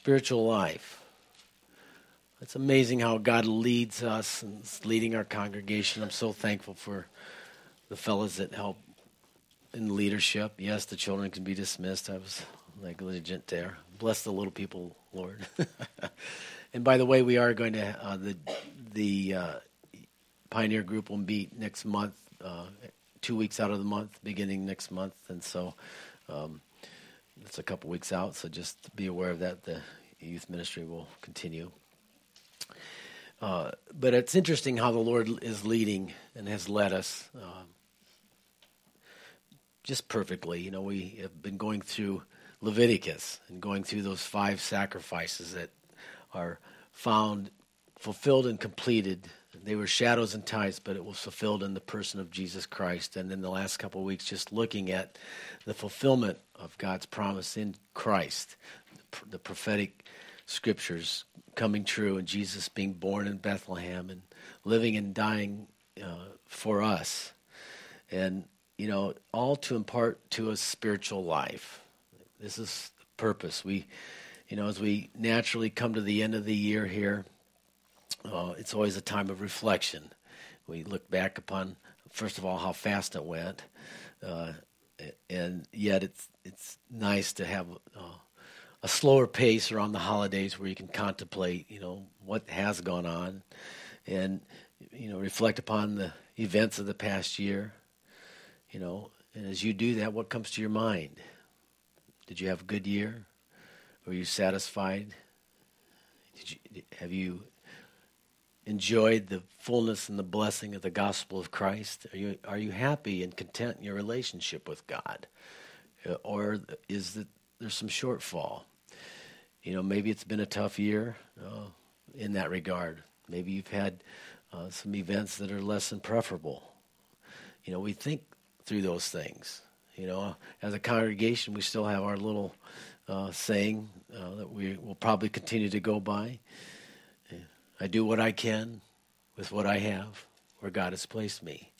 spiritual life. It's amazing how God leads us and is leading our congregation. I'm so thankful for the fellows that help in leadership. Yes, the children can be dismissed. I was negligent there. Bless the little people, Lord. and by the way, we are going to uh, the the uh, Pioneer Group will meet next month, uh, two weeks out of the month, beginning next month, and so um, it's a couple weeks out. So just be aware of that. The youth ministry will continue. Uh, but it's interesting how the Lord is leading and has led us uh, just perfectly. You know, we have been going through Leviticus and going through those five sacrifices that are found fulfilled and completed. They were shadows and types, but it was fulfilled in the person of Jesus Christ. And in the last couple of weeks, just looking at the fulfillment of God's promise in Christ, the prophetic scriptures coming true, and Jesus being born in Bethlehem and living and dying uh, for us. And, you know, all to impart to us spiritual life. This is the purpose. We, you know, as we naturally come to the end of the year here, uh, it's always a time of reflection. We look back upon, first of all, how fast it went, uh, and yet it's it's nice to have uh, a slower pace around the holidays where you can contemplate, you know, what has gone on, and you know, reflect upon the events of the past year. You know, and as you do that, what comes to your mind? Did you have a good year? Were you satisfied? Did you, have you enjoyed the fullness and the blessing of the gospel of Christ? Are you are you happy and content in your relationship with God, uh, or is that there's some shortfall? You know, maybe it's been a tough year uh, in that regard. Maybe you've had uh, some events that are less than preferable. You know, we think through those things. You know, as a congregation, we still have our little uh, saying uh, that we will probably continue to go by. I do what I can with what I have where God has placed me.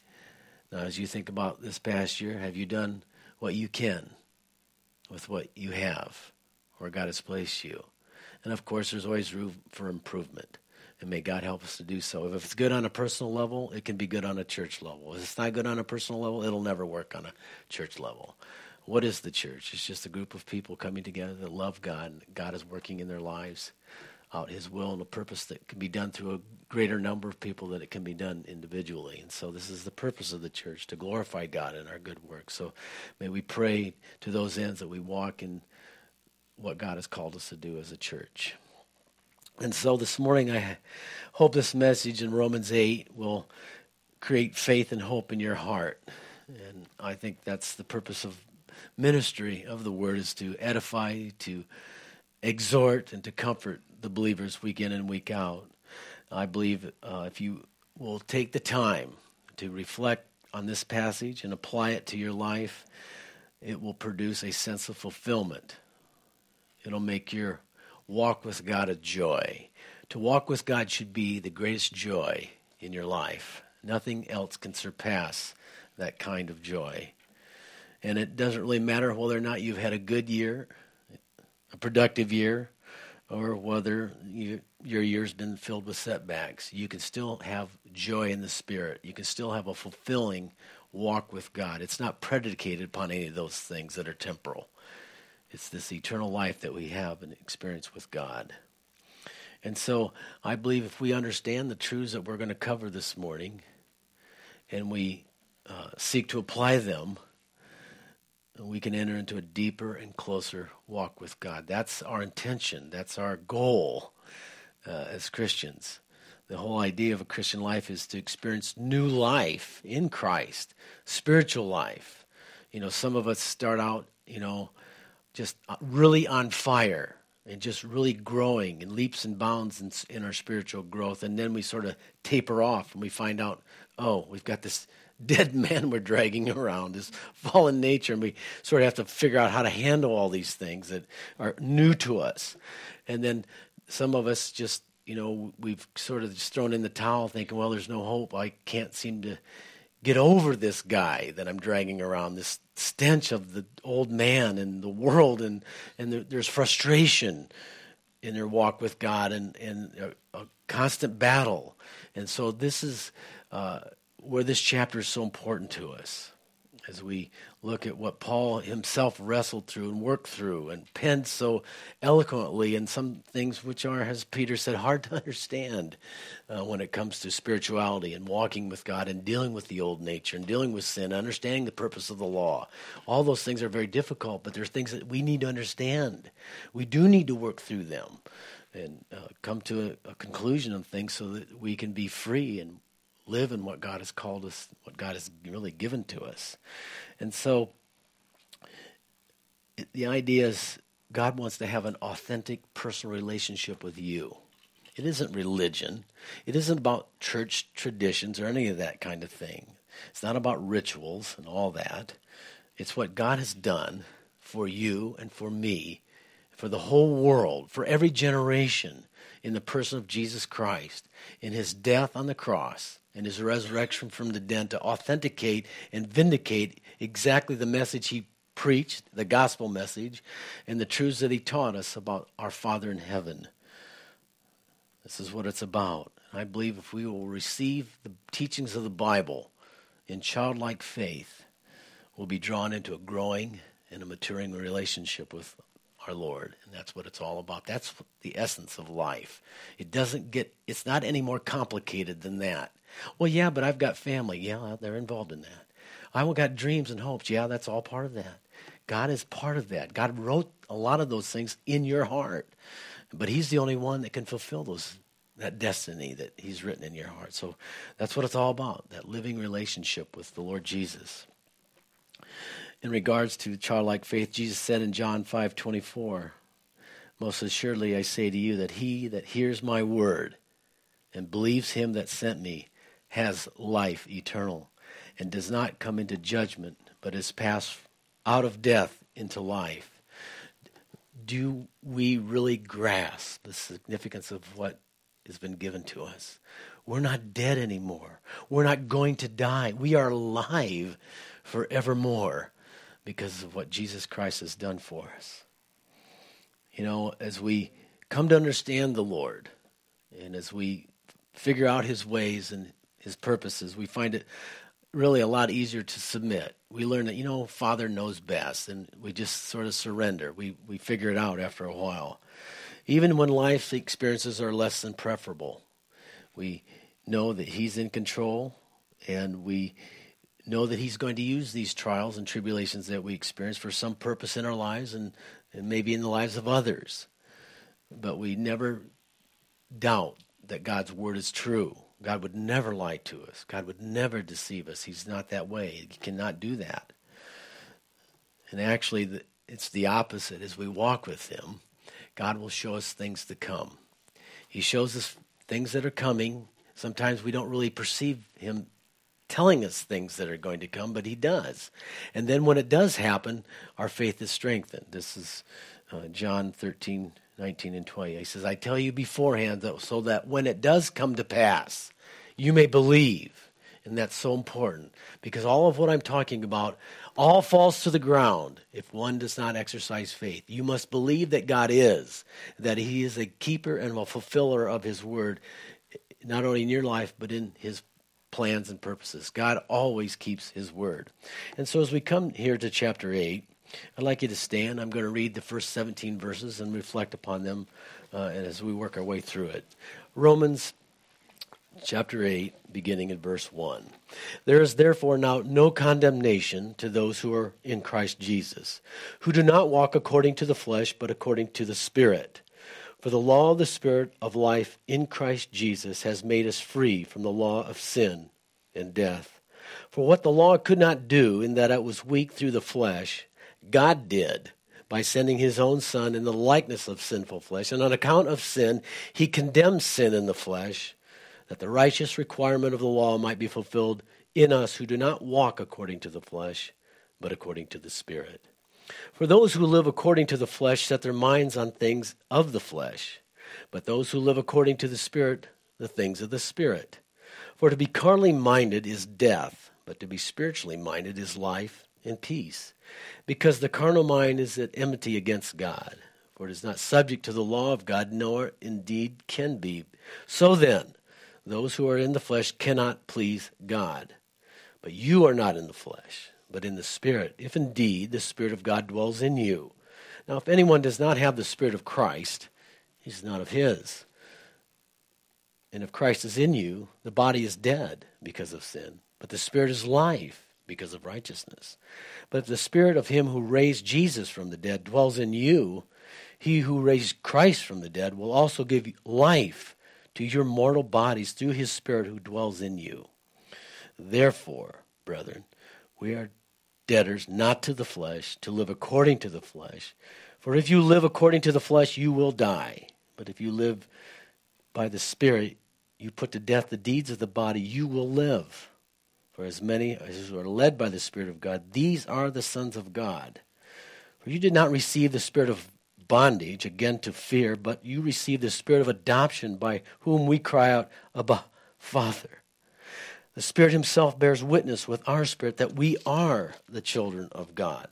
Now, as you think about this past year, have you done what you can with what you have where God has placed you? And of course, there's always room for improvement and may God help us to do so. If it's good on a personal level, it can be good on a church level. If it's not good on a personal level, it'll never work on a church level. What is the church? It's just a group of people coming together that love God. And God is working in their lives out His will and a purpose that can be done through a greater number of people than it can be done individually. And so, this is the purpose of the church to glorify God in our good work. So, may we pray to those ends that we walk in what God has called us to do as a church. And so this morning, I hope this message in Romans 8 will create faith and hope in your heart. And I think that's the purpose of ministry of the word is to edify, to exhort, and to comfort the believers week in and week out. I believe uh, if you will take the time to reflect on this passage and apply it to your life, it will produce a sense of fulfillment. It'll make your walk with God a joy. To walk with God should be the greatest joy in your life. Nothing else can surpass that kind of joy. And it doesn't really matter whether or not you've had a good year, a productive year, or whether you, your year's been filled with setbacks. You can still have joy in the Spirit. You can still have a fulfilling walk with God. It's not predicated upon any of those things that are temporal. It's this eternal life that we have and experience with God. And so I believe if we understand the truths that we're going to cover this morning and we uh, seek to apply them, we can enter into a deeper and closer walk with God. That's our intention, that's our goal uh, as Christians. The whole idea of a Christian life is to experience new life in Christ, spiritual life. You know, some of us start out, you know, just uh, really on fire and just really growing in leaps and bounds in, in, our spiritual growth. And then we sort of taper off and we find out, oh, we've got this dead man we're dragging around, this fallen nature. And we sort of have to figure out how to handle all these things that are new to us. And then some of us just, you know, we've sort of just thrown in the towel thinking, well, there's no hope. I can't seem to get over this guy that I'm dragging around, this stench of the old man and the world, and, and there's frustration in their walk with God and, and a, a constant battle. And so this is uh, where this chapter is so important to us as we look at what Paul himself wrestled through and worked through and penned so eloquently, and some things which are, as Peter said, hard to understand uh, when it comes to spirituality and walking with God and dealing with the old nature and dealing with sin, understanding the purpose of the law. All those things are very difficult, but there's things that we need to understand. We do need to work through them and uh, come to a, a conclusion of things so that we can be free and live in what God has called us, what God has really given to us. And so the idea is God wants to have an authentic personal relationship with you. It isn't religion. It isn't about church traditions or any of that kind of thing. It's not about rituals and all that. It's what God has done for you and for me, for the whole world, for every generation in the person of Jesus Christ, in his death on the cross and his resurrection from the dead to authenticate and vindicate exactly the message he preached, the gospel message, and the truths that he taught us about our Father in heaven. This is what it's about. I believe if we will receive the teachings of the Bible in childlike faith, we'll be drawn into a growing and a maturing relationship with our Lord. And that's what it's all about. That's the essence of life. It doesn't get, it's not any more complicated than that. Well, yeah, but I've got family. Yeah, they're involved in that. I've got dreams and hopes. Yeah, that's all part of that. God is part of that. God wrote a lot of those things in your heart. But He's the only one that can fulfill those that destiny that He's written in your heart. So that's what it's all about, that living relationship with the Lord Jesus. In regards to childlike faith, Jesus said in John five twenty four, Most assuredly I say to you that he that hears my word and believes him that sent me has life eternal and does not come into judgment, but is passed out of death into life. Do we really grasp the significance of what has been given to us? We're not dead anymore. We're not going to die. We are alive forevermore because of what Jesus Christ has done for us. You know, as we come to understand the Lord and as we figure out his ways and his purposes, we find it really a lot easier to submit. We learn that, you know, Father knows best, and we just sort of surrender. We, we figure it out after a while. Even when life experiences are less than preferable, we know that He's in control, and we know that He's going to use these trials and tribulations that we experience for some purpose in our lives and, and maybe in the lives of others. But we never doubt that God's word is true God would never lie to us. God would never deceive us. He's not that way. He cannot do that. And actually, it's the opposite. As we walk with Him, God will show us things to come. He shows us things that are coming. Sometimes we don't really perceive Him telling us things that are going to come, but He does. And then when it does happen, our faith is strengthened. This is uh, John 13 19 and 20. He says, I tell you beforehand, though, so that when it does come to pass, you may believe. And that's so important because all of what I'm talking about all falls to the ground if one does not exercise faith. You must believe that God is, that He is a keeper and a fulfiller of His word, not only in your life, but in His plans and purposes. God always keeps His word. And so as we come here to chapter 8, I'd like you to stand. I'm going to read the first 17 verses and reflect upon them uh, as we work our way through it. Romans chapter 8, beginning at verse 1. There is therefore now no condemnation to those who are in Christ Jesus, who do not walk according to the flesh, but according to the Spirit. For the law of the Spirit of life in Christ Jesus has made us free from the law of sin and death. For what the law could not do, in that it was weak through the flesh, God did by sending his own Son in the likeness of sinful flesh. And on account of sin, he condemned sin in the flesh, that the righteous requirement of the law might be fulfilled in us who do not walk according to the flesh, but according to the Spirit. For those who live according to the flesh set their minds on things of the flesh, but those who live according to the Spirit, the things of the Spirit. For to be carnally minded is death, but to be spiritually minded is life and peace. Because the carnal mind is at enmity against God. For it is not subject to the law of God, nor indeed can be. So then, those who are in the flesh cannot please God. But you are not in the flesh, but in the Spirit, if indeed the Spirit of God dwells in you. Now, if anyone does not have the Spirit of Christ, he's not of his. And if Christ is in you, the body is dead because of sin, but the Spirit is life because of righteousness. But if the Spirit of him who raised Jesus from the dead dwells in you, he who raised Christ from the dead will also give life to your mortal bodies through his Spirit who dwells in you. Therefore, brethren, we are debtors not to the flesh, to live according to the flesh. For if you live according to the flesh, you will die. But if you live by the Spirit, you put to death the deeds of the body, you will live. For as many as are led by the Spirit of God, these are the sons of God. For you did not receive the spirit of bondage, again to fear, but you received the spirit of adoption by whom we cry out, Abba, Father. The Spirit Himself bears witness with our spirit that we are the children of God.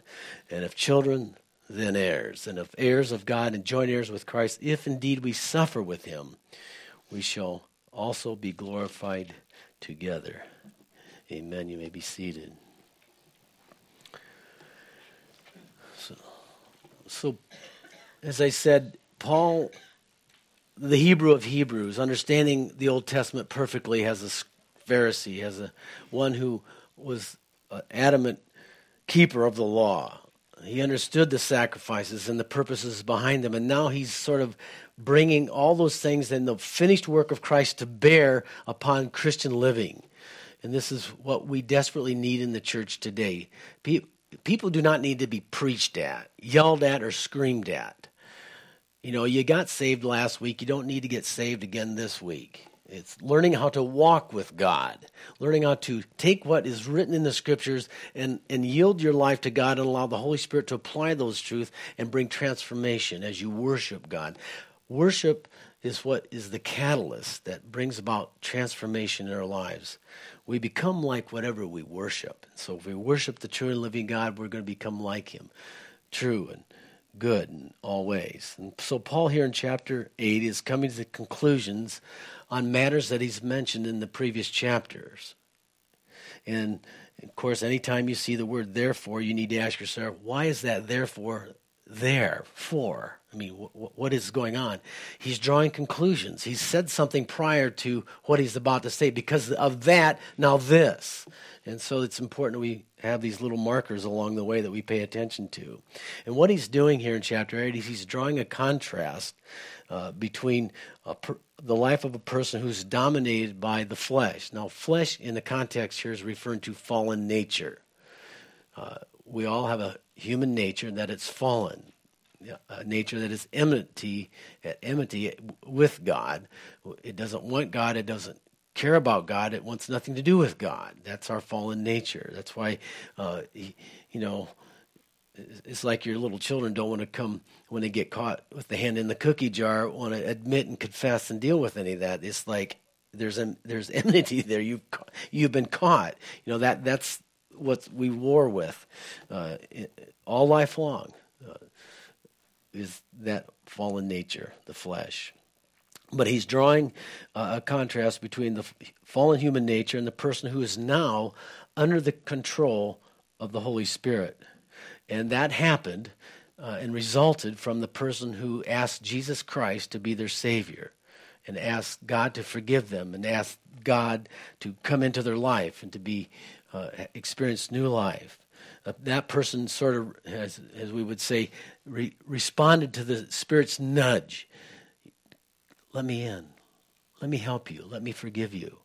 And if children, then heirs. And if heirs of God and joint heirs with Christ, if indeed we suffer with Him, we shall also be glorified together. Amen. You may be seated. So, so as I said, Paul, the Hebrew of Hebrews, understanding the Old Testament perfectly, has a Pharisee, has a one who was an adamant keeper of the law. He understood the sacrifices and the purposes behind them, and now he's sort of bringing all those things and the finished work of Christ to bear upon Christian living. And this is what we desperately need in the church today. People do not need to be preached at, yelled at, or screamed at. You know, you got saved last week. You don't need to get saved again this week. It's learning how to walk with God, learning how to take what is written in the scriptures and, and yield your life to God and allow the Holy Spirit to apply those truths and bring transformation as you worship God. Worship is what is the catalyst that brings about transformation in our lives. We become like whatever we worship. So if we worship the true and living God, we're going to become like Him, true and good in all ways. And so Paul here in chapter 8 is coming to the conclusions on matters that he's mentioned in the previous chapters. And of course, anytime you see the word therefore, you need to ask yourself, why is that therefore there for? I mean, wh- what is going on? He's drawing conclusions. He's said something prior to what he's about to say. Because of that, now this. And so it's important we have these little markers along the way that we pay attention to. And what he's doing here in chapter 8 is he's drawing a contrast uh, between per, the life of a person who's dominated by the flesh. Now, flesh in the context here is referring to fallen nature. Uh, we all have a human nature that it's fallen, a nature that is enmity, enmity with God. It doesn't want God. It doesn't care about God. It wants nothing to do with God. That's our fallen nature. That's why, uh, you know, it's like your little children don't want to come when they get caught with the hand in the cookie jar, want to admit and confess and deal with any of that. It's like there's an, there's enmity there. You've you've been caught. You know that that's what we war with uh, all life long. Uh, is that fallen nature, the flesh. But he's drawing uh, a contrast between the fallen human nature and the person who is now under the control of the Holy Spirit. And that happened uh, and resulted from the person who asked Jesus Christ to be their Savior and asked God to forgive them and asked God to come into their life and to be uh, experience new life. Uh, that person sort of, as, as we would say, re- responded to the Spirit's nudge let me in. Let me help you. Let me forgive you.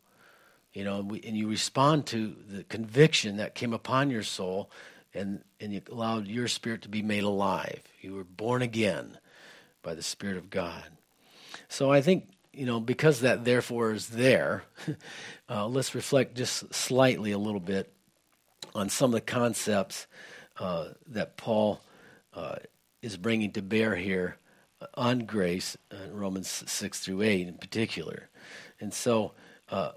You know, and, we, and you respond to the conviction that came upon your soul, and, and you allowed your spirit to be made alive. You were born again by the Spirit of God. So I think, you know, because that therefore is there, uh, let's reflect just slightly a little bit on some of the concepts uh, that Paul uh, is bringing to bear here on grace, uh, Romans 6 through 8 in particular. And so, uh,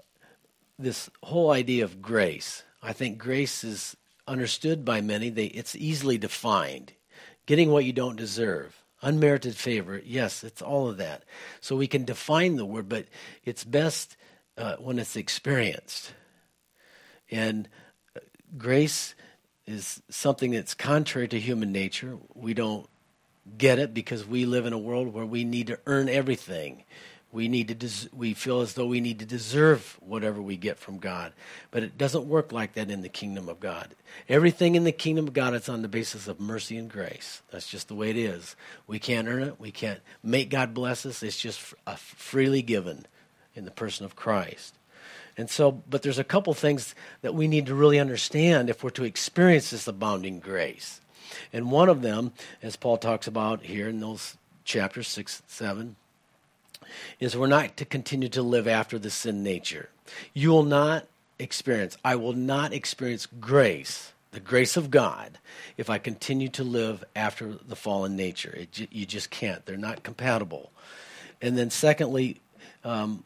this whole idea of grace, I think grace is understood by many. They, it's easily defined getting what you don't deserve. Unmerited favor, yes, it's all of that. So we can define the word, but it's best uh, when it's experienced. And uh, grace is something that's contrary to human nature. We don't get it because we live in a world where we need to earn everything. We need to des- we feel as though we need to deserve whatever we get from God. But it doesn't work like that in the kingdom of God. Everything in the kingdom of God is on the basis of mercy and grace. That's just the way it is. We can't earn it. We can't make God bless us. It's just freely given in the person of Christ. And so, but there's a couple things that we need to really understand if we're to experience this abounding grace. And one of them, as Paul talks about here in those chapters 6 7, is we're not to continue to live after the sin nature. You will not experience, I will not experience grace, the grace of God, if I continue to live after the fallen nature. It, you just can't. They're not compatible. And then, secondly, um,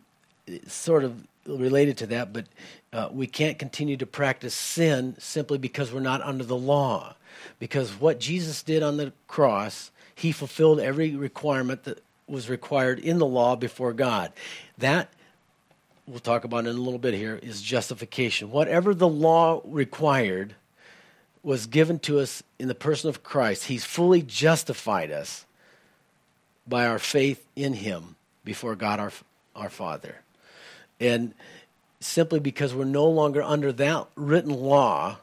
sort of related to that, but uh, we can't continue to practice sin simply because we're not under the law. Because what Jesus did on the cross, he fulfilled every requirement that was required in the law before God. That, we'll talk about in a little bit here, is justification. Whatever the law required was given to us in the person of Christ. He's fully justified us by our faith in him before God our, our Father. And simply because we're no longer under that written law,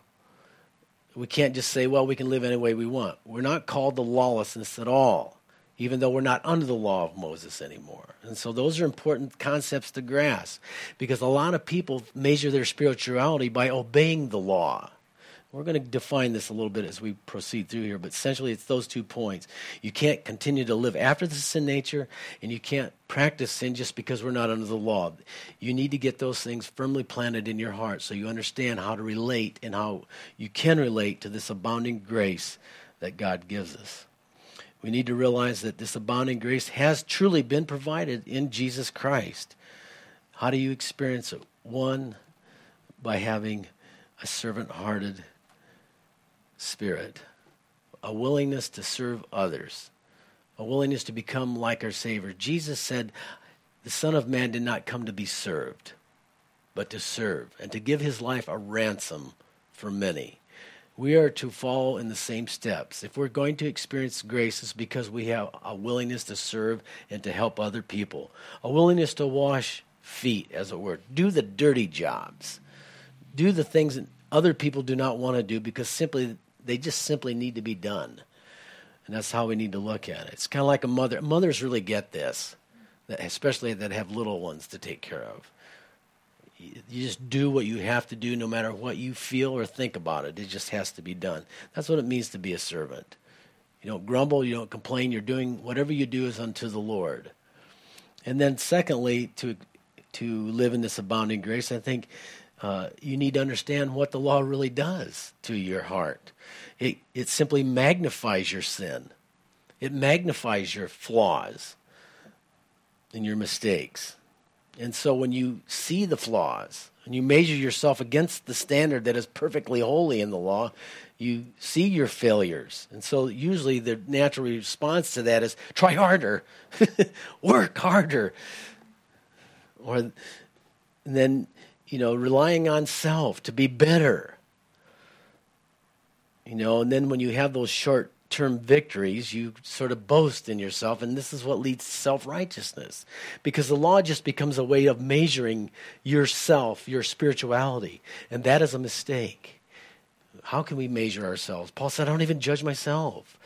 we can't just say, well, we can live any way we want. We're not called to lawlessness at all, even though we're not under the law of Moses anymore. And so those are important concepts to grasp because a lot of people measure their spirituality by obeying the law. We're going to define this a little bit as we proceed through here, but essentially it's those two points. You can't continue to live after the sin nature, and you can't practice sin just because we're not under the law. You need to get those things firmly planted in your heart so you understand how to relate and how you can relate to this abounding grace that God gives us. We need to realize that this abounding grace has truly been provided in Jesus Christ. How do you experience it? One, by having a servant hearted spirit, a willingness to serve others, a willingness to become like our Savior. Jesus said, The Son of Man did not come to be served, but to serve, and to give his life a ransom for many. We are to follow in the same steps. If we're going to experience grace, it's because we have a willingness to serve and to help other people, a willingness to wash feet, as it were, do the dirty jobs, do the things that other people do not want to do because simply they just simply need to be done. And that's how we need to look at it. It's kind of like a mother. Mothers really get this, especially that have little ones to take care of. You just do what you have to do no matter what you feel or think about it. It just has to be done. That's what it means to be a servant. You don't grumble, you don't complain, you're doing whatever you do is unto the Lord. And then secondly, to to live in this abounding grace, I think uh, you need to understand what the law really does to your heart. It, it simply magnifies your sin, it magnifies your flaws and your mistakes. And so when you see the flaws and you measure yourself against the standard that is perfectly holy in the law, you see your failures. And so usually the natural response to that is try harder, work harder. Or and then you know, relying on self to be better. You know, and then when you have those short term victories, you sort of boast in yourself, and this is what leads to self righteousness. Because the law just becomes a way of measuring yourself, your spirituality, and that is a mistake. How can we measure ourselves? Paul said, I don't even judge myself.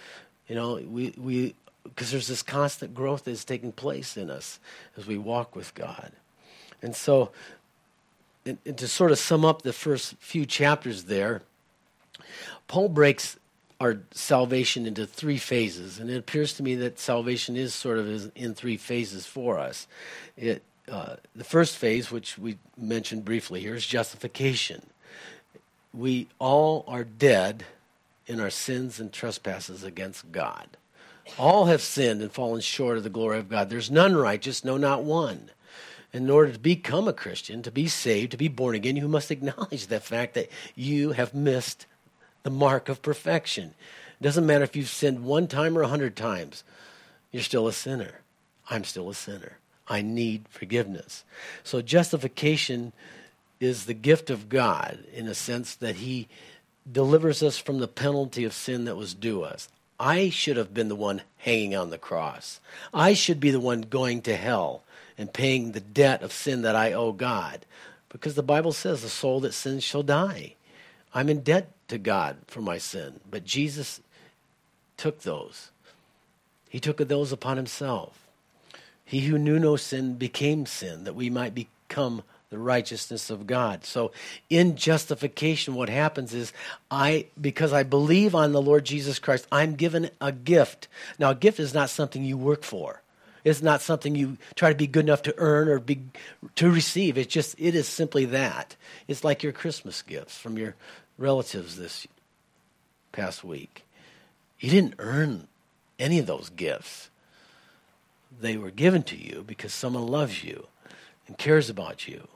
You know, we, we because there's this constant growth that is taking place in us as we walk with God. And so and, and to sort of sum up the first few chapters there, Paul breaks our salvation into three phases, and it appears to me that salvation is sort of in three phases for us. It, uh, the first phase, which we mentioned briefly here, is justification. We all are dead in our sins and trespasses against God. All have sinned and fallen short of the glory of God. There's none righteous, no, not one in order to become a Christian, to be saved, to be born again, you must acknowledge the fact that you have missed the mark of perfection. It doesn't matter if you've sinned one time or a hundred times. You're still a sinner. I'm still a sinner. I need forgiveness. So justification is the gift of God in a sense that He delivers us from the penalty of sin that was due us. I should have been the one hanging on the cross. I should be the one going to hell and paying the debt of sin that I owe God. Because the Bible says the soul that sins shall die. I'm in debt to God for my sin. But Jesus took those. He took those upon himself. He who knew no sin became sin that we might become the righteousness of God. So in justification what happens is I because I believe on the Lord Jesus Christ, I'm given a gift. Now a gift is not something you work for. It's not something you try to be good enough to earn or be to receive. It's just it is simply that. It's like your Christmas gifts from your relatives this past week. You didn't earn any of those gifts. They were given to you because someone loves you and cares about you.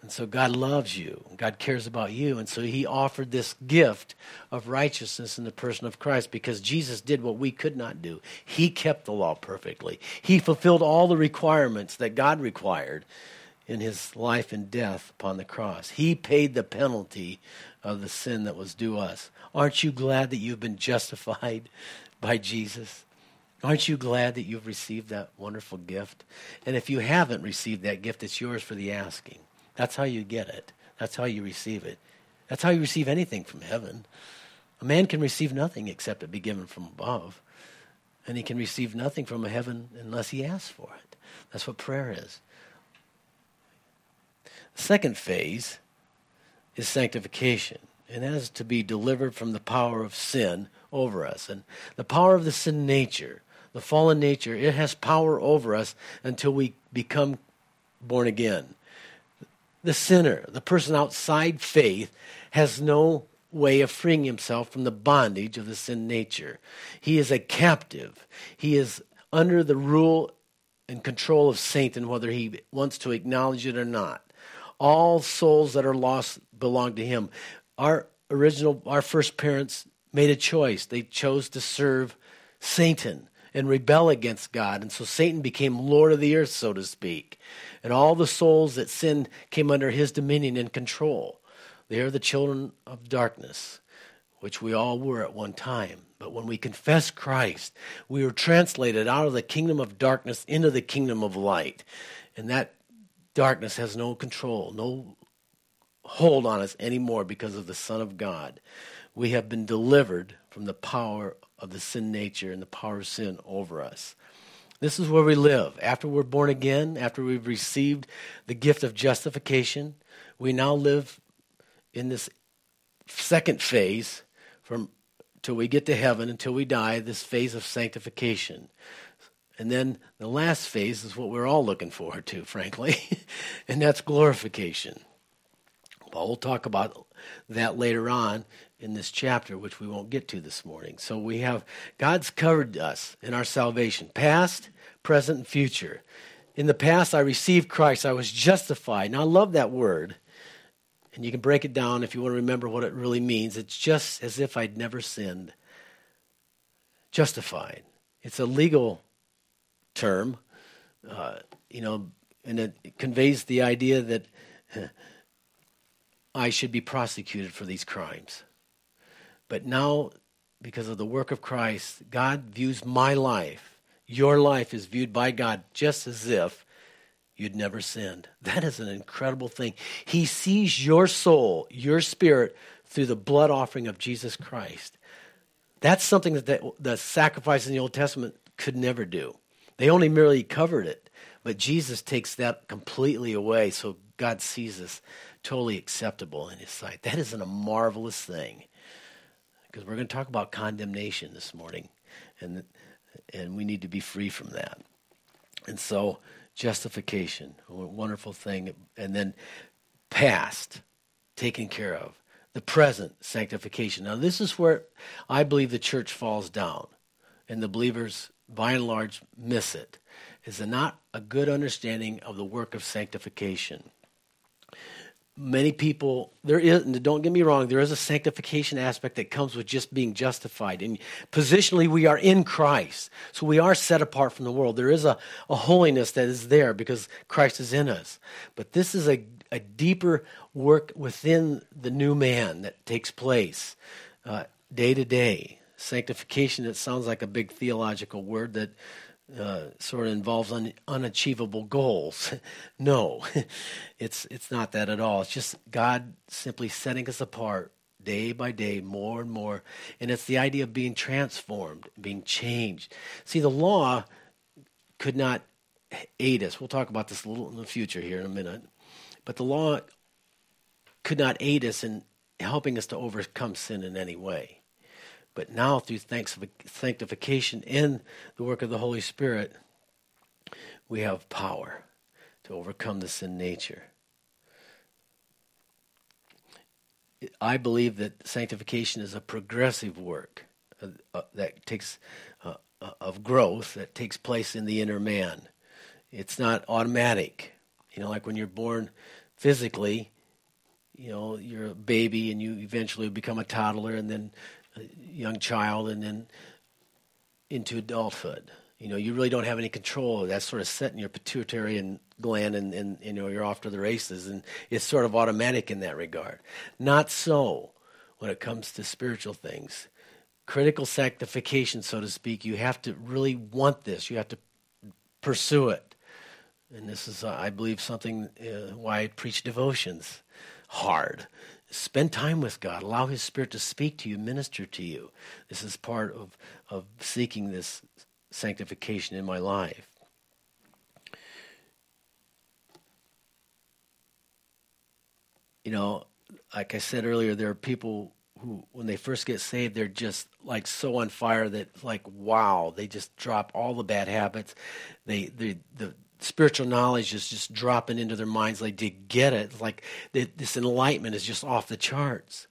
And so God loves you. God cares about you. And so he offered this gift of righteousness in the person of Christ because Jesus did what we could not do. He kept the law perfectly. He fulfilled all the requirements that God required in his life and death upon the cross. He paid the penalty of the sin that was due us. Aren't you glad that you've been justified by Jesus? Aren't you glad that you've received that wonderful gift? And if you haven't received that gift, it's yours for the asking. That's how you get it. That's how you receive it. That's how you receive anything from heaven. A man can receive nothing except it be given from above. And he can receive nothing from heaven unless he asks for it. That's what prayer is. Second phase is sanctification, and that is to be delivered from the power of sin over us. And the power of the sin nature, the fallen nature, it has power over us until we become born again the sinner, the person outside faith, has no way of freeing himself from the bondage of the sin nature. He is a captive. He is under the rule and control of Satan, whether he wants to acknowledge it or not. All souls that are lost belong to him. Our original, our first parents made a choice. They chose to serve Satan and rebel against God. And so Satan became Lord of the earth, so to speak. And all the souls that sinned came under his dominion and control. They are the children of darkness, which we all were at one time. But when we confess Christ, we were translated out of the kingdom of darkness into the kingdom of light. And that darkness has no control, no hold on us anymore because of the Son of God. We have been delivered from the power of the sin nature and the power of sin over us. This is where we live. After we're born again, after we've received the gift of justification, we now live in this second phase from till we get to heaven until we die, this phase of sanctification. And then the last phase is what we're all looking forward to, frankly, and that's glorification. Well, we'll talk about that later on in this chapter, which we won't get to this morning. So we have God's covered us in our salvation, past, present, and future. In the past, I received Christ. I was justified. Now, I love that word. And you can break it down if you want to remember what it really means. It's just as if I'd never sinned. Justified. It's a legal term, uh, you know, and it conveys the idea that I should be prosecuted for these crimes. But now, because of the work of Christ, God views my life, your life is viewed by God just as if you'd never sinned. That is an incredible thing. He sees your soul, your spirit, through the blood offering of Jesus Christ. That's something that the, the sacrifice in the Old Testament could never do. They only merely covered it, but Jesus takes that completely away, so God sees us totally acceptable in His sight. That isn't a marvelous thing because we're going to talk about condemnation this morning, and and we need to be free from that. And so, justification, a wonderful thing, and then past, taken care of. The present, sanctification. Now, this is where I believe the church falls down, and the believers, by and large, miss it. Is not a good understanding of the work of sanctification. many people there is don't get me wrong there is a sanctification aspect that comes with just being justified. And positionally we are in christ. So we are set apart from the world. There is a, a holiness that is there because christ is in us. But this is a, a deeper work within the new man that takes place uh, day to day sanctification it sounds like a big theological word that uh, sort of involves un, unachievable goals. no, it's it's not that at all. It's just God simply setting us apart day by day, more and more, and it's the idea of being transformed, being changed. See, the law could not aid us. We'll talk about this a little in the future here in a minute, but the law could not aid us in helping us to overcome sin in any way. But now, through sanctification in the work of the Holy Spirit, we have power to overcome the sin nature. I believe that sanctification is a progressive work uh, uh, that takes uh, uh, of growth that takes place in the inner man. It's not automatic. You know, like when you're born physically, you know, you're a baby and you eventually become a toddler and then young child and then into adulthood. You know, you really don't have any control. That's sort of set in your pituitary and gland, and, and you know you're off to the races, and it's sort of automatic in that regard. Not so when it comes to spiritual things. Critical sanctification, so to speak, you have to really want this. You have to pursue it, and this is, I believe, something uh, why I preach devotions hard spend time with God. Allow His Spirit to speak to you, minister to you. This is part of, of seeking this sanctification in my life. You know, like I said earlier, there are people who, when they first get saved, they're just like so on fire that, like, wow, they just drop all the bad habits. They, they the spiritual knowledge is just dropping into their minds. Like they get it. Like this enlightenment is just off the charts.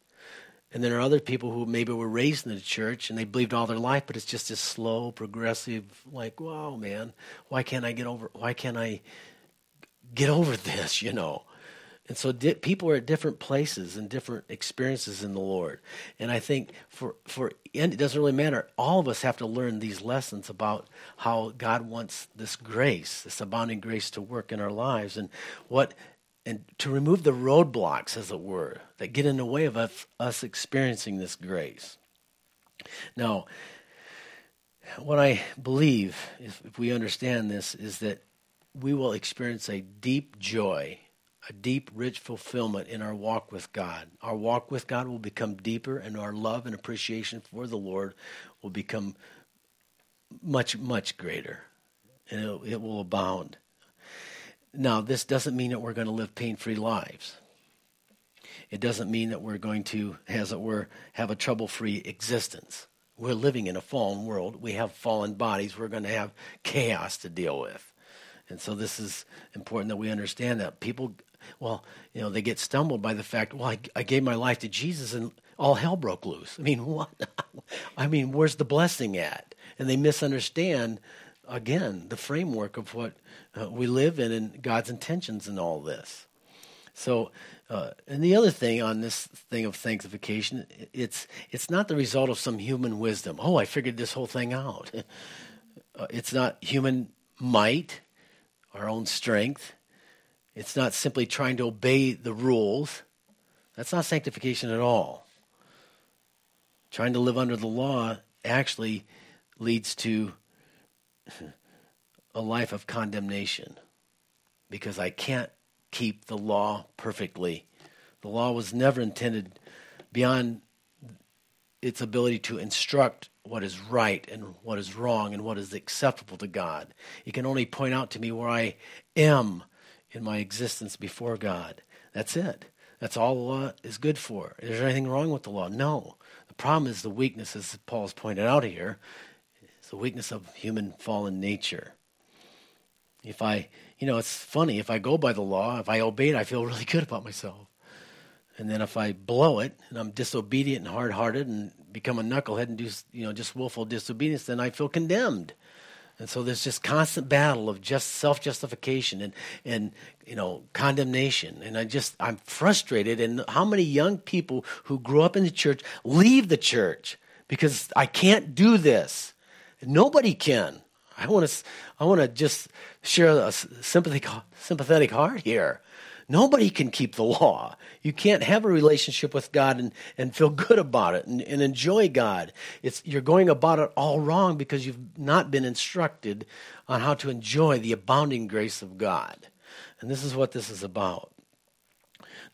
And there are other people who maybe were raised in the church and they believed all their life but it's just this slow progressive like wow man why can't i get over why can't i get over this? You know and so di- people are at different places and different experiences in the Lord. And I think for for and it doesn't really matter. All of us have to learn these lessons about how God wants this grace, this abounding grace to work in our lives and what and to remove the roadblocks as it were that get in the way of us, us experiencing this grace. Now, what I believe, if, if we understand this, is that we will experience a deep joy a deep, rich fulfillment in our walk with God. Our walk with God will become deeper, and our love and appreciation for the Lord will become much, much greater, and it, it will abound. Now, this doesn't mean that we're going to live pain free lives. It doesn't mean that we're going to, as it were, have a trouble free existence. We're living in a fallen world. We have fallen bodies. We're going to have chaos to deal with. And so this is important that we understand that people well, you know, they get stumbled by the fact, well, I, I gave my life to Jesus and all hell broke loose. I mean, what? I mean, where's the blessing at? And they misunderstand, again, the framework of what uh, we live in and God's intentions in all this. So, uh, and the other thing on this thing of sanctification, it's it's not the result of some human wisdom. Oh, I figured this whole thing out. uh, it's not human might, our own strength. It's not simply trying to obey the rules. That's not sanctification at all. Trying to live under the law actually leads to a life of condemnation because I can't keep the law perfectly. The law was never intended beyond its ability to instruct what is right and what is wrong and what is acceptable to God. It can only point out to me where I am in my existence before God. That's it. That's all the law is good for. Is there anything wrong with the law? No. The problem is the weakness, as Paul's pointed out here, it's the weakness of human fallen nature. If I, you know, it's funny, if I go by the law, if I obey it, I feel really good about myself. And then if I blow it and I'm disobedient and hard hearted and become a knucklehead and do, you know, just willful disobedience, then I feel condemned. And so there's this constant battle of just self-justification and, and you know condemnation. And I just I'm frustrated. And how many young people who grew up in the church leave the church because I can't do this. Nobody can. I want to I want to just share a sympathetic sympathetic heart here. Nobody can keep the law. You can't have a relationship with God and, and feel good about it and, and enjoy God. It's, you're going about it all wrong because you've not been instructed on how to enjoy the abounding grace of God. And this is what this is about.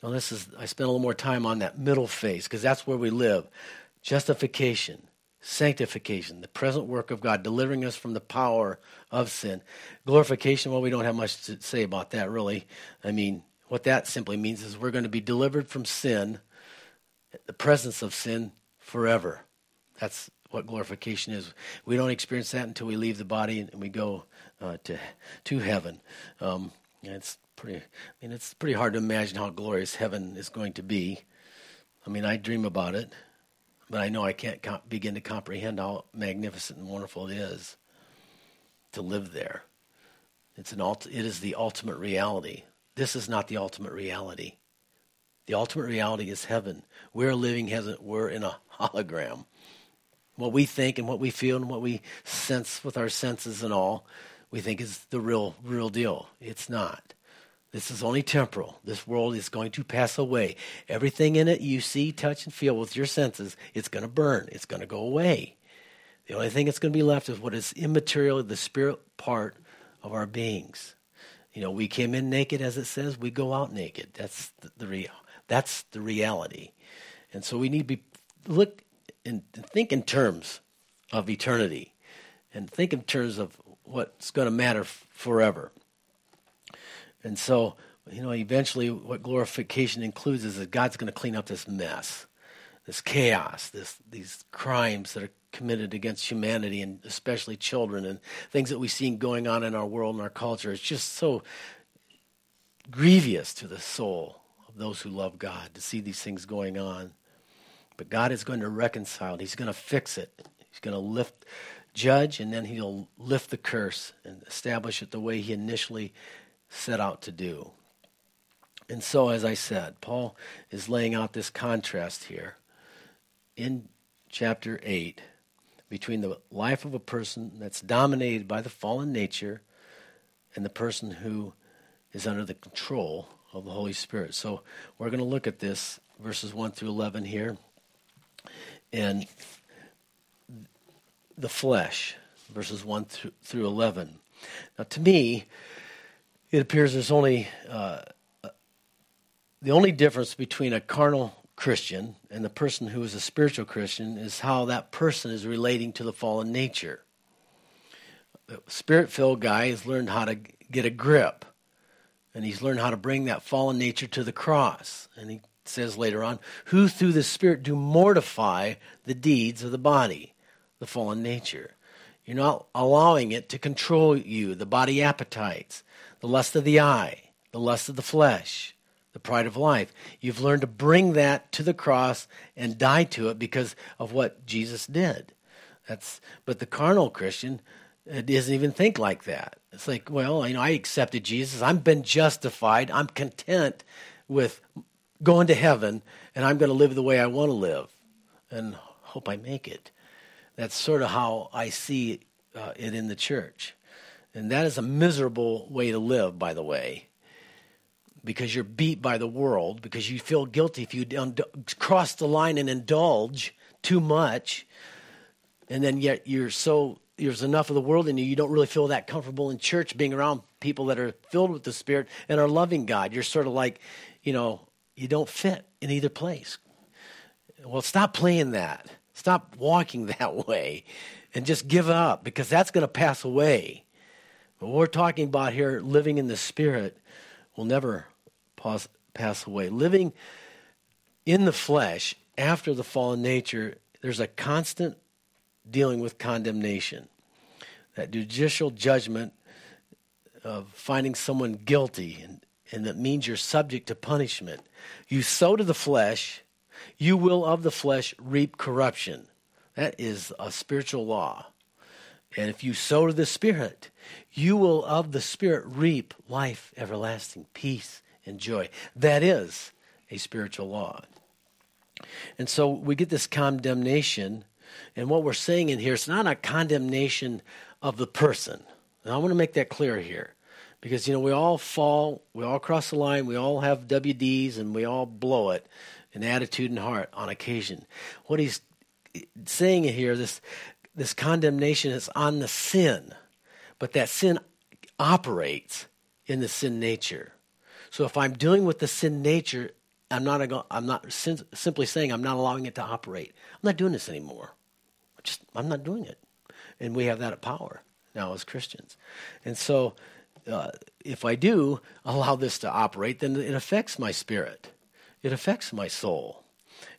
Now, this is, I spent a little more time on that middle phase because that's where we live justification, sanctification, the present work of God, delivering us from the power of sin. Glorification, well, we don't have much to say about that, really. I mean, what that simply means is we're going to be delivered from sin, the presence of sin, forever. That's what glorification is. We don't experience that until we leave the body and we go uh, to to heaven. Um, it's pretty. I mean, it's pretty hard to imagine how glorious heaven is going to be. I mean, I dream about it, but I know I can't begin to comprehend how magnificent and wonderful it is to live there. It's an ult- It is the ultimate reality this is not the ultimate reality. The ultimate reality is heaven. We're living heaven. We're in a hologram. What we think and what we feel and what we sense with our senses and all, we think is the real, real deal. It's not. This is only temporal. This world is going to pass away. Everything in it you see, touch, and feel with your senses, it's going to burn. It's going to go away. The only thing that's going to be left is what is immaterial, the spirit part of our beings. You know, we came in naked, as it says. We go out naked. That's the, the real. That's the reality. And so we need to be look and think in terms of eternity, and think in terms of what's going to matter forever. And so, you know, eventually, what glorification includes is that God's going to clean up this mess, this chaos, this these crimes that are committed against humanity and especially children and things that we see going on in our world and our culture. It's just so grievous to the soul of those who love God to see these things going on. But God is going to reconcile. He's going to fix it. He's going to lift, judge, and then he'll lift the curse and establish it the way he initially set out to do. And so, as I said, Paul is laying out this contrast here in chapter 8 between the life of a person that's dominated by the fallen nature and the person who is under the control of the Holy Spirit. So we're going to look at this, verses 1 through 11 here. And the flesh, verses 1 through 11. Now, to me, it appears there's only uh, the only difference between a carnal Christian and the person who is a spiritual Christian is how that person is relating to the fallen nature. The spirit filled guy has learned how to get a grip and he's learned how to bring that fallen nature to the cross. And he says later on, who through the Spirit do mortify the deeds of the body, the fallen nature. You're not allowing it to control you, the body appetites, the lust of the eye, the lust of the flesh, the pride of life. You've learned to bring that to the cross and die to it because of what Jesus did. That's but the carnal Christian doesn't even think like that. It's like, well, you know, I accepted Jesus. I've been justified. I'm content with going to heaven, and I'm going to live the way I want to live, and hope I make it. That's sort of how I see uh, it in the church, and that is a miserable way to live, by the way because you're beat by the world, because you feel guilty if you cross the line and indulge too much, and then yet you're so there's enough of the world in you, you don't really feel that comfortable in church being around people that are filled with the Spirit and are loving God. You're sort of like, you know, you don't fit in either place. Well, stop playing that. Stop walking that way and just give up because that's going to pass away. What we're talking about here, living in the Spirit, will never pass, pass away. Living in the flesh after the fallen nature, there's a constant dealing with condemnation. That judicial judgment of finding someone guilty, and, and that means you're subject to punishment. You sow to the flesh, you will of the flesh reap corruption. That is a spiritual law. And if you sow to the Spirit, you will of the Spirit reap life everlasting, peace, and joy. That is a spiritual law. And so we get this condemnation. And what we're saying in here, it's not a condemnation of the person. And I want to make that clear here. Because, you know, we all fall, we all cross the line, we all have WDs, and we all blow it in attitude and heart on occasion. What he's saying here, this, this condemnation is on the sin, but that sin operates in the sin nature. So if I'm dealing with the sin nature, I'm not, I'm not simply saying I'm not allowing it to operate. I'm not doing this anymore. Just I'm not doing it, and we have that power now as Christians. And so, uh, if I do allow this to operate, then it affects my spirit, it affects my soul,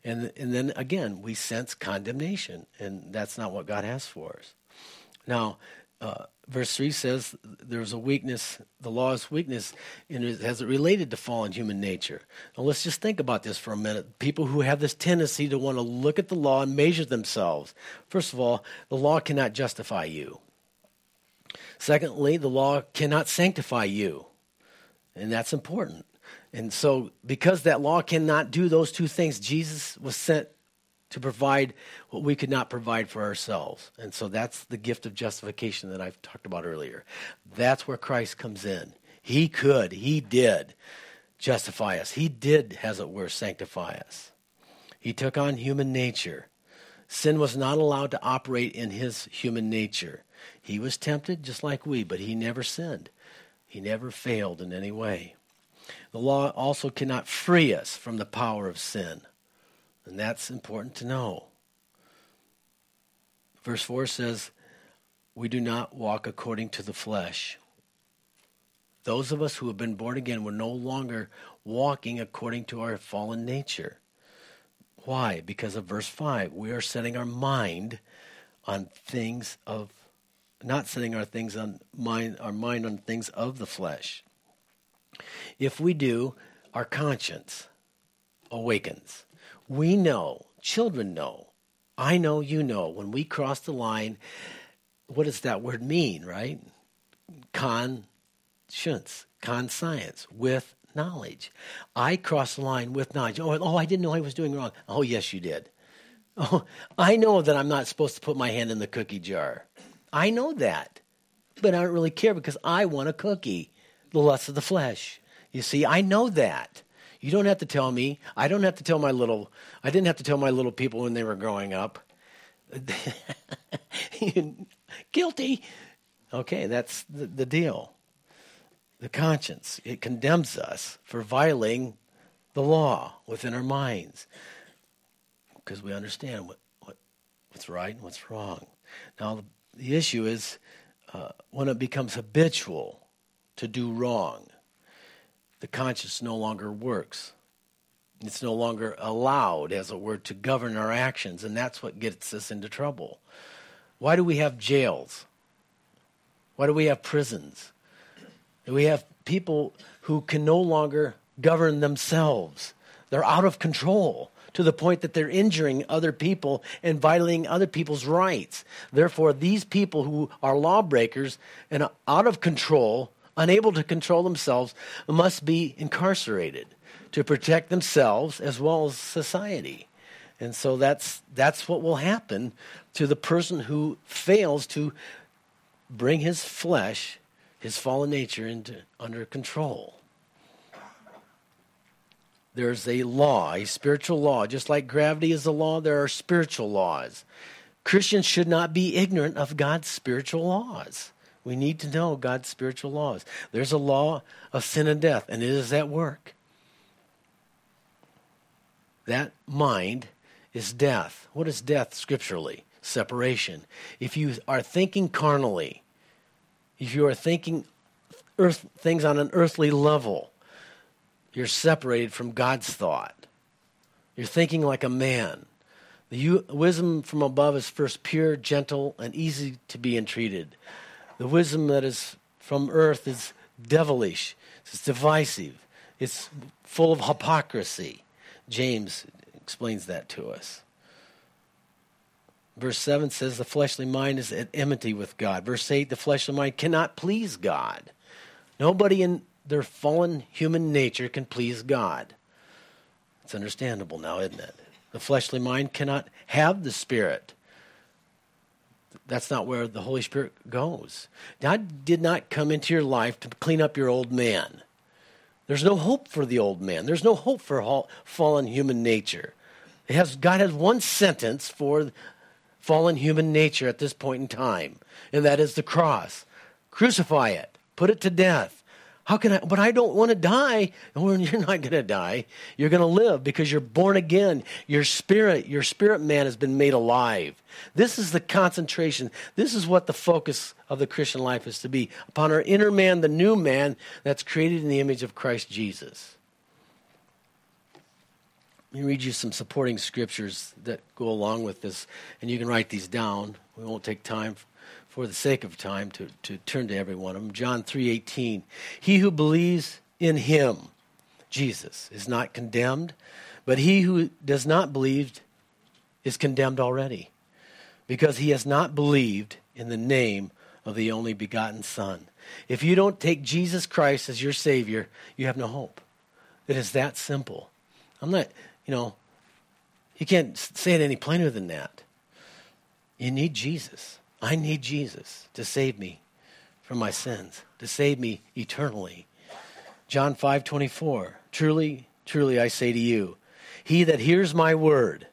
and and then again we sense condemnation, and that's not what God has for us. Now, uh, verse 3 says there's a weakness, the law is weakness, and it has it related to fallen human nature. Now let's just think about this for a minute. People who have this tendency to want to look at the law and measure themselves. First of all, the law cannot justify you. Secondly, the law cannot sanctify you. And that's important. And so, because that law cannot do those two things, Jesus was sent to provide what we could not provide for ourselves. And so that's the gift of justification that I've talked about earlier. That's where Christ comes in. He could, He did justify us. He did, as it were, sanctify us. He took on human nature. Sin was not allowed to operate in his human nature. He was tempted just like we, but he never sinned. He never failed in any way. The law also cannot free us from the power of sin. And that's important to know. Verse 4 says, We do not walk according to the flesh. Those of us who have been born again, we're no longer walking according to our fallen nature. Why? Because of verse 5. We are setting our mind on things of not setting our things on mind our mind on things of the flesh. If we do, our conscience awakens. We know, children know, I know, you know, when we cross the line, what does that word mean, right? Conscience, conscience, with knowledge. I cross the line with knowledge. Oh, oh, I didn't know I was doing wrong. Oh, yes, you did. Oh, I know that I'm not supposed to put my hand in the cookie jar. I know that. But I don't really care because I want a cookie, the lust of the flesh. You see, I know that. You don't have to tell me. I don't have to tell my little, I didn't have to tell my little people when they were growing up. Guilty. Okay, that's the, the deal. The conscience, it condemns us for violating the law within our minds because we understand what, what, what's right and what's wrong. Now, the, issue is uh, when it becomes habitual to do wrong the conscience no longer works. It's no longer allowed, as it were, to govern our actions, and that's what gets us into trouble. Why do we have jails? Why do we have prisons? We have people who can no longer govern themselves. They're out of control to the point that they're injuring other people and violating other people's rights. Therefore, these people who are lawbreakers and out of control unable to control themselves, must be incarcerated to protect themselves as well as society. And so that's, that's what will happen to the person who fails to bring his flesh, his fallen nature, into, under control. There's a law, a spiritual law. Just like gravity is a law, there are spiritual laws. Christians should not be ignorant of God's spiritual laws. We need to know God's spiritual laws. There's a law of sin and death, and it is at work. That mind is death. What is death scripturally? Separation. If you are thinking carnally, if you are thinking earth, things on an earthly level, you're separated from God's thought. You're thinking like a man. The wisdom from above is first pure, gentle, and easy to be entreated the wisdom that is from earth is devilish, it's divisive, it's full of hypocrisy. James explains that to us. Verse 7 says the fleshly mind is at enmity with God. Verse 8, the fleshly mind cannot please God. Nobody in their fallen human nature can please God. It's understandable now, isn't it? The fleshly mind cannot have the Spirit. That's not where the Holy Spirit goes. God did not come into your life to clean up your old man. There's no hope for the old man. There's no hope for fallen human nature. Has, God has one sentence for fallen human nature at this point in time, and that is the cross. Crucify it, put it to death. How can I? But I don't want to die. Well, you're not going to die. You're going to live because you're born again. Your spirit, your spirit man has been made alive. This is the concentration. This is what the focus of the Christian life is to be upon our inner man, the new man that's created in the image of Christ Jesus. Let me read you some supporting scriptures that go along with this, and you can write these down. We won't take time for the sake of time to, to turn to every one of them. John 3:18. He who believes in him, Jesus, is not condemned, but he who does not believe is condemned already, because he has not believed in the name of the only begotten Son. If you don't take Jesus Christ as your Savior, you have no hope. It is that simple. I'm not, you know, you can't say it any plainer than that. You need Jesus. I need Jesus to save me from my sins, to save me eternally. John 5:24 Truly, truly I say to you, he that hears my word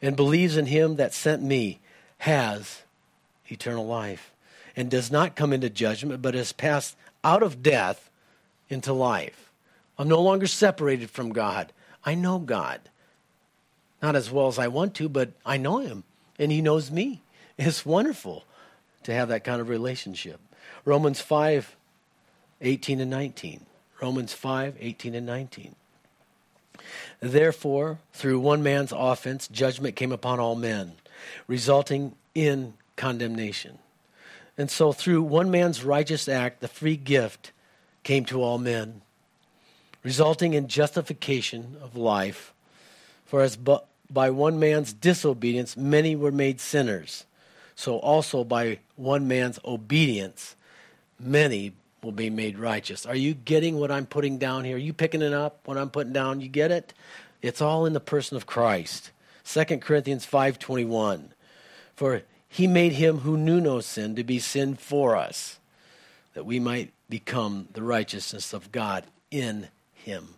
and believes in him that sent me has eternal life and does not come into judgment but has passed out of death into life. I'm no longer separated from God. I know God. Not as well as I want to, but I know him and he knows me. It's wonderful to have that kind of relationship. Romans 5 18 and 19. Romans 5 18 and 19. Therefore, through one man's offense, judgment came upon all men, resulting in condemnation. And so, through one man's righteous act, the free gift came to all men, resulting in justification of life. For as by one man's disobedience, many were made sinners so also by one man's obedience, many will be made righteous. Are you getting what I'm putting down here? Are you picking it up what I'm putting down? You get it? It's all in the person of Christ. 2 Corinthians 5:21. For he made him who knew no sin to be sin for us, that we might become the righteousness of God in him.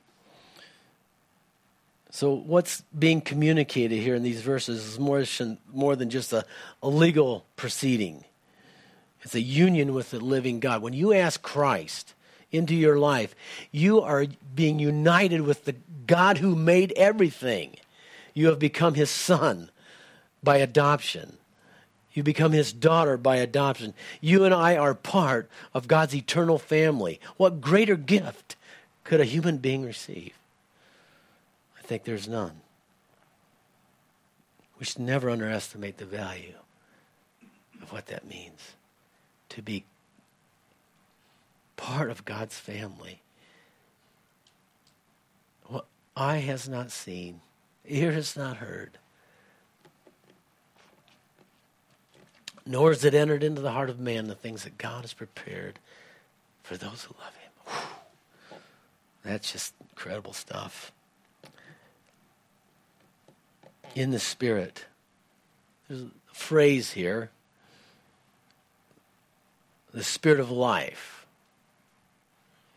So, what's being communicated here in these verses is more, more than just a, a legal proceeding. It's a union with the living God. When you ask Christ into your life, you are being united with the God who made everything. You have become his son by adoption. You become his daughter by adoption. You and I are part of God's eternal family. What greater gift could a human being receive? Think there's none. We should never underestimate the value of what that means to be part of God's family. What eye has not seen, ear has not heard, nor has it entered into the heart of man the things that God has prepared for those who love Him. Whew. That's just incredible stuff in the Spirit. There's a phrase here the Spirit of life.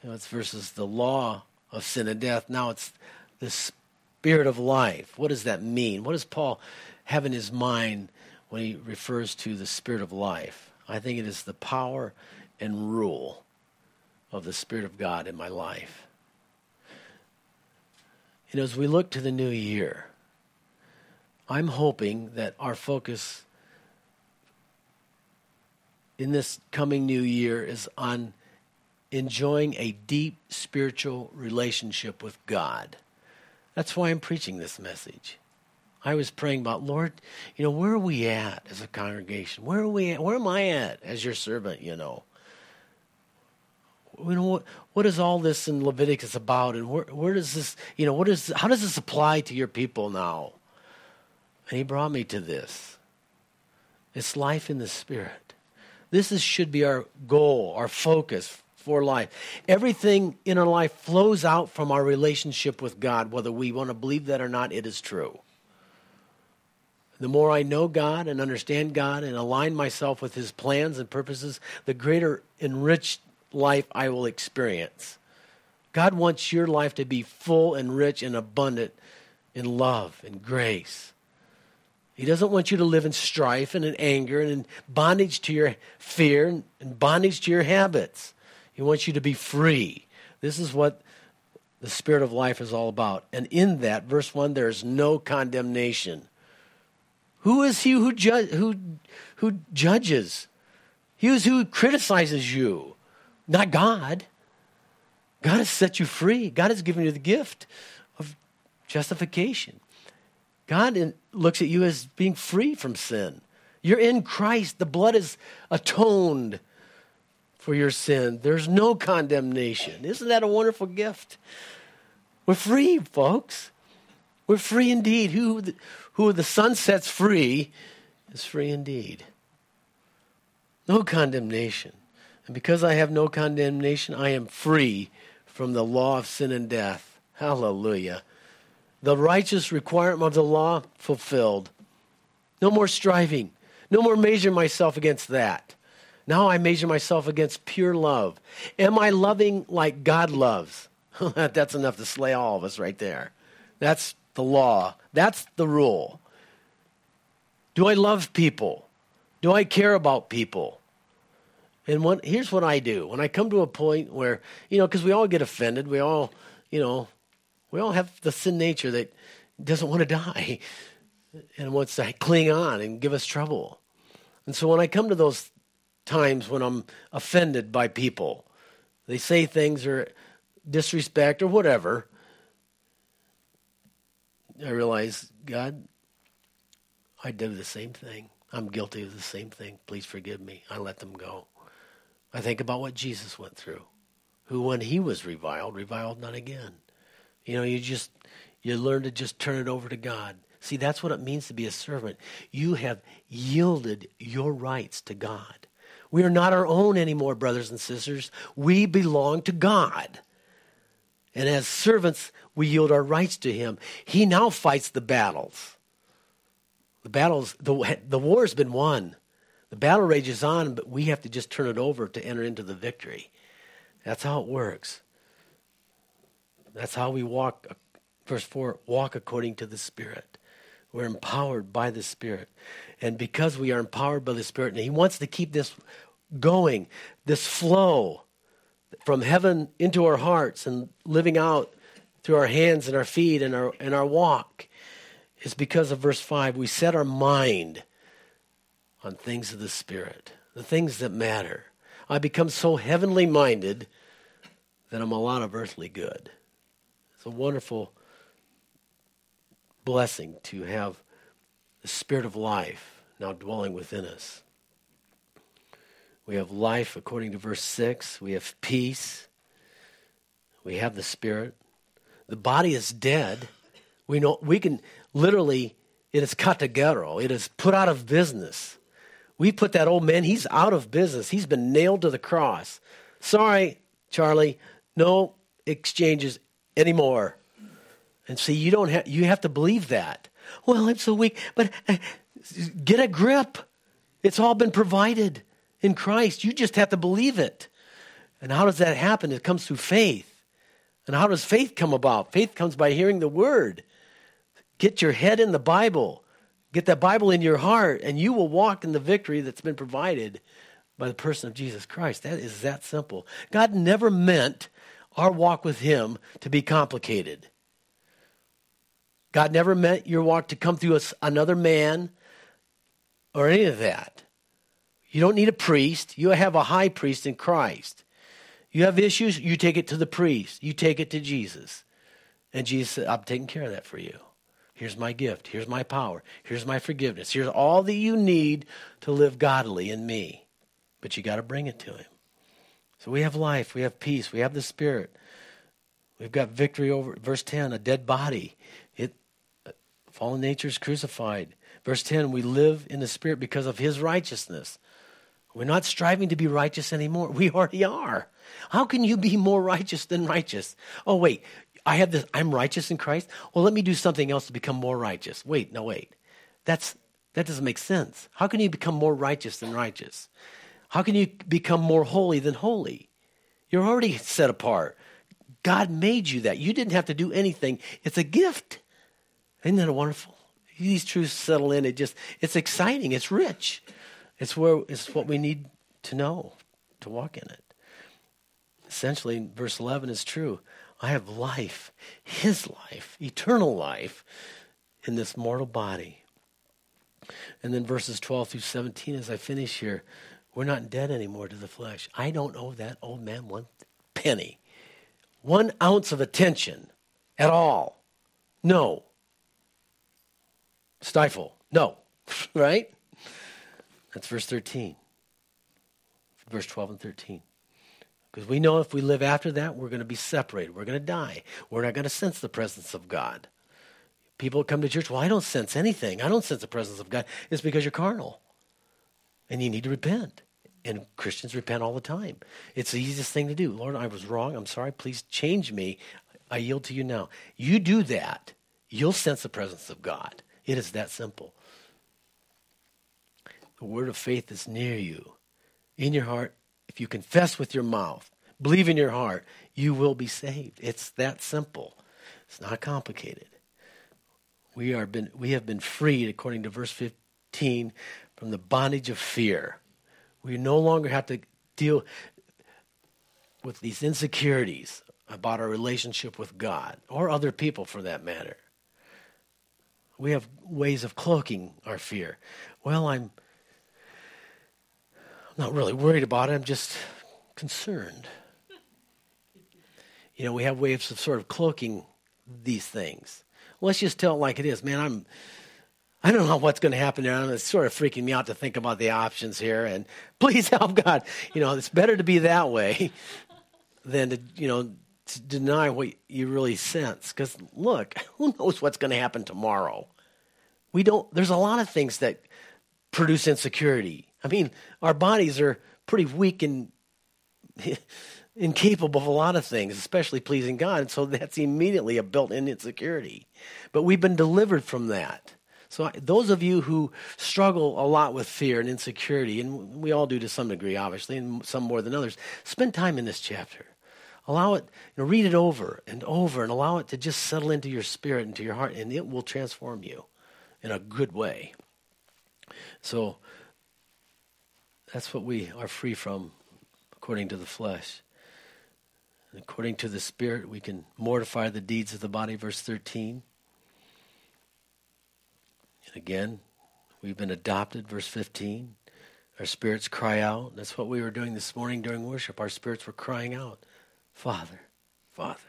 You know, it's versus the law of sin and death. Now it's the Spirit of life. What does that mean? What does Paul have in his mind when he refers to the Spirit of life? I think it is the power and rule of the Spirit of God in my life. You know, as we look to the new year, I'm hoping that our focus in this coming new year is on enjoying a deep spiritual relationship with God. That's why I'm preaching this message. I was praying about, Lord, you know, where are we at as a congregation? Where are we at? Where am I at as your servant, you know? You know what, what is all this in Leviticus about and where, where does this, you know, what is how does this apply to your people now? And he brought me to this. It's life in the Spirit. This is, should be our goal, our focus for life. Everything in our life flows out from our relationship with God, whether we want to believe that or not, it is true. The more I know God and understand God and align myself with His plans and purposes, the greater enriched life I will experience. God wants your life to be full and rich and abundant in love and grace. He doesn't want you to live in strife and in anger and in bondage to your fear and bondage to your habits. He wants you to be free. This is what the spirit of life is all about. And in that, verse 1, there is no condemnation. Who is he who, ju- who, who judges? He is who criticizes you, not God. God has set you free. God has given you the gift of justification. God looks at you as being free from sin. You're in Christ. The blood is atoned for your sin. There's no condemnation. Isn't that a wonderful gift? We're free, folks. We're free indeed. Who the, who the Son sets free is free indeed. No condemnation. And because I have no condemnation, I am free from the law of sin and death. Hallelujah. The righteous requirement of the law fulfilled. No more striving. No more measuring myself against that. Now I measure myself against pure love. Am I loving like God loves? That's enough to slay all of us right there. That's the law. That's the rule. Do I love people? Do I care about people? And when, here's what I do. When I come to a point where, you know, because we all get offended, we all, you know, we all have the sin nature that doesn't want to die and wants to cling on and give us trouble. And so when I come to those times when I'm offended by people. They say things or disrespect or whatever. I realize, God, I did the same thing. I'm guilty of the same thing. Please forgive me. I let them go. I think about what Jesus went through, who, when he was reviled, reviled not again. You know, you just, you learn to just turn it over to God. See, that's what it means to be a servant. You have yielded your rights to God. We are not our own anymore, brothers and sisters. We belong to God. And as servants, we yield our rights to Him. He now fights the battles. The battles, the, the war has been won. The battle rages on, but we have to just turn it over to enter into the victory. That's how it works. That's how we walk. Uh, verse 4 walk according to the Spirit. We're empowered by the Spirit. And because we are empowered by the Spirit, and He wants to keep this going, this flow from heaven into our hearts and living out through our hands and our feet and our, and our walk, is because of verse 5. We set our mind on things of the Spirit, the things that matter. I become so heavenly minded that I'm a lot of earthly good. It's a wonderful blessing to have the Spirit of life now dwelling within us. We have life according to verse 6. We have peace. We have the Spirit. The body is dead. We know we can literally, it is katargeo. It is put out of business. We put that old man, he's out of business. He's been nailed to the cross. Sorry, Charlie, no exchanges anymore. And see, you don't have you have to believe that. Well, I'm so weak, but uh, get a grip. It's all been provided in Christ. You just have to believe it. And how does that happen? It comes through faith. And how does faith come about? Faith comes by hearing the word. Get your head in the Bible. Get that Bible in your heart, and you will walk in the victory that's been provided by the person of Jesus Christ. That is that simple. God never meant our walk with Him to be complicated. God never meant your walk to come through another man or any of that. You don't need a priest. You have a high priest in Christ. You have issues, you take it to the priest. You take it to Jesus. And Jesus said, I'm taking care of that for you. Here's my gift. Here's my power. Here's my forgiveness. Here's all that you need to live godly in me. But you got to bring it to him. So we have life. We have peace. We have the Spirit. We've got victory over, verse 10, a dead body. It, uh, fallen nature is crucified. Verse 10 we live in the Spirit because of His righteousness. We're not striving to be righteous anymore. We already are. How can you be more righteous than righteous? Oh, wait, I have this, I'm righteous in Christ. Well, let me do something else to become more righteous. Wait, no, wait. That's, that doesn't make sense. How can you become more righteous than righteous? How can you become more holy than holy? You're already set apart. God made you that. You didn't have to do anything. It's a gift. Isn't that wonderful? These truths settle in. It just it's exciting. It's rich. It's where it's what we need to know to walk in it. Essentially, verse 11 is true. I have life, his life, eternal life in this mortal body. And then verses 12 through 17, as I finish here, we're not dead anymore to the flesh. I don't owe that old man one penny, one ounce of attention at all. No. Stifle. No. right? That's verse 13. Verse 12 and 13. Because we know if we live after that, we're going to be separated. We're going to die. We're not going to sense the presence of God. People come to church, well, I don't sense anything. I don't sense the presence of God. It's because you're carnal. And you need to repent. And Christians repent all the time. It's the easiest thing to do. Lord, I was wrong. I'm sorry. Please change me. I yield to you now. You do that, you'll sense the presence of God. It is that simple. The word of faith is near you, in your heart. If you confess with your mouth, believe in your heart, you will be saved. It's that simple. It's not complicated. We are been we have been freed according to verse 15 from the bondage of fear. We no longer have to deal with these insecurities about our relationship with God or other people for that matter. We have ways of cloaking our fear. Well, I'm not really worried about it. I'm just concerned. You know, we have ways of sort of cloaking these things. Let's just tell it like it is. Man, I'm I don't know what's going to happen there. It's sort of freaking me out to think about the options here. And please help God. You know, it's better to be that way than to, you know, to deny what you really sense. Because look, who knows what's going to happen tomorrow? We don't, there's a lot of things that produce insecurity. I mean, our bodies are pretty weak and incapable of a lot of things, especially pleasing God. And so that's immediately a built in insecurity. But we've been delivered from that. So, those of you who struggle a lot with fear and insecurity, and we all do to some degree, obviously, and some more than others, spend time in this chapter. Allow it, you know, read it over and over and allow it to just settle into your spirit, into your heart, and it will transform you in a good way. So, that's what we are free from according to the flesh. According to the Spirit, we can mortify the deeds of the body, verse 13. And again, we've been adopted, verse 15. Our spirits cry out. That's what we were doing this morning during worship. Our spirits were crying out, Father, Father.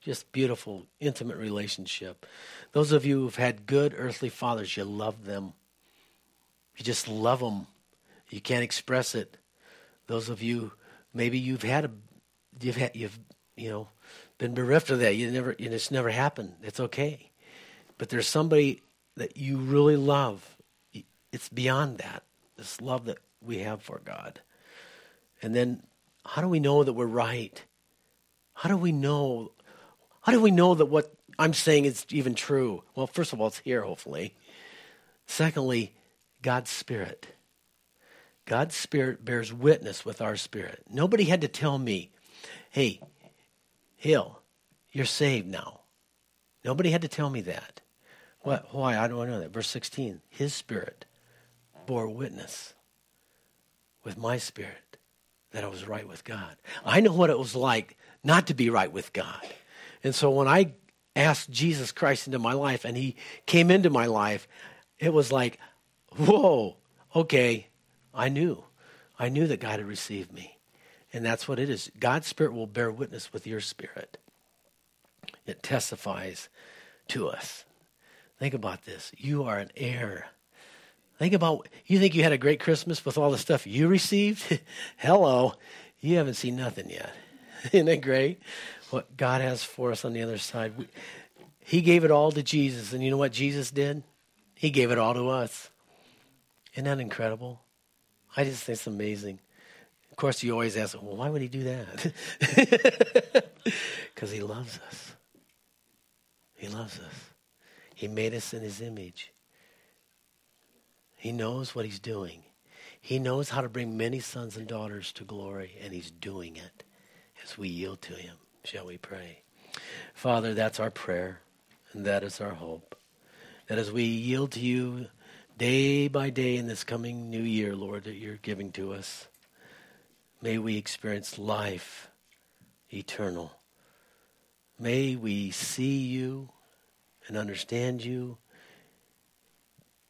Just beautiful, intimate relationship. Those of you who've had good earthly fathers, you love them. You just love them. You can't express it. Those of you, maybe you've had a, you've had, you've, you know, been bereft of that. You never, it's never happened. It's okay. But there's somebody that you really love, it's beyond that. This love that we have for God. And then how do we know that we're right? How do we know? How do we know that what I'm saying is even true? Well, first of all, it's here, hopefully. Secondly, God's Spirit. God's Spirit bears witness with our spirit. Nobody had to tell me, hey, Hill, you're saved now. Nobody had to tell me that. What, why? I don't know that. Verse 16 His spirit bore witness with my spirit that I was right with God. I know what it was like not to be right with God. And so when I asked Jesus Christ into my life and he came into my life, it was like, whoa, okay, I knew. I knew that God had received me. And that's what it is. God's Spirit will bear witness with your spirit, it testifies to us. Think about this. You are an heir. Think about, you think you had a great Christmas with all the stuff you received? Hello. You haven't seen nothing yet. Isn't it great? What God has for us on the other side. We, he gave it all to Jesus. And you know what Jesus did? He gave it all to us. Isn't that incredible? I just think it's amazing. Of course, you always ask, well, why would he do that? Because he loves us. He loves us. He made us in his image. He knows what he's doing. He knows how to bring many sons and daughters to glory, and he's doing it as we yield to him. Shall we pray? Father, that's our prayer, and that is our hope. That as we yield to you day by day in this coming new year, Lord, that you're giving to us, may we experience life eternal. May we see you and understand you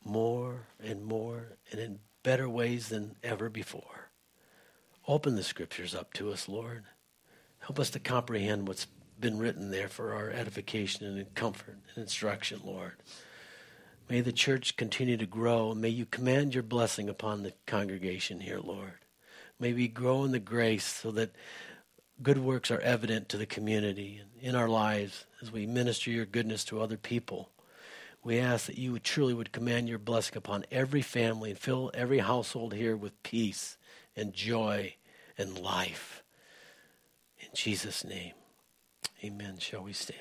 more and more and in better ways than ever before. Open the scriptures up to us, Lord. Help us to comprehend what's been written there for our edification and comfort and instruction, Lord. May the church continue to grow. May you command your blessing upon the congregation here, Lord. May we grow in the grace so that good works are evident to the community and in our lives as we minister your goodness to other people. We ask that you would truly would command your blessing upon every family and fill every household here with peace and joy and life. In Jesus' name, amen. Shall we stand?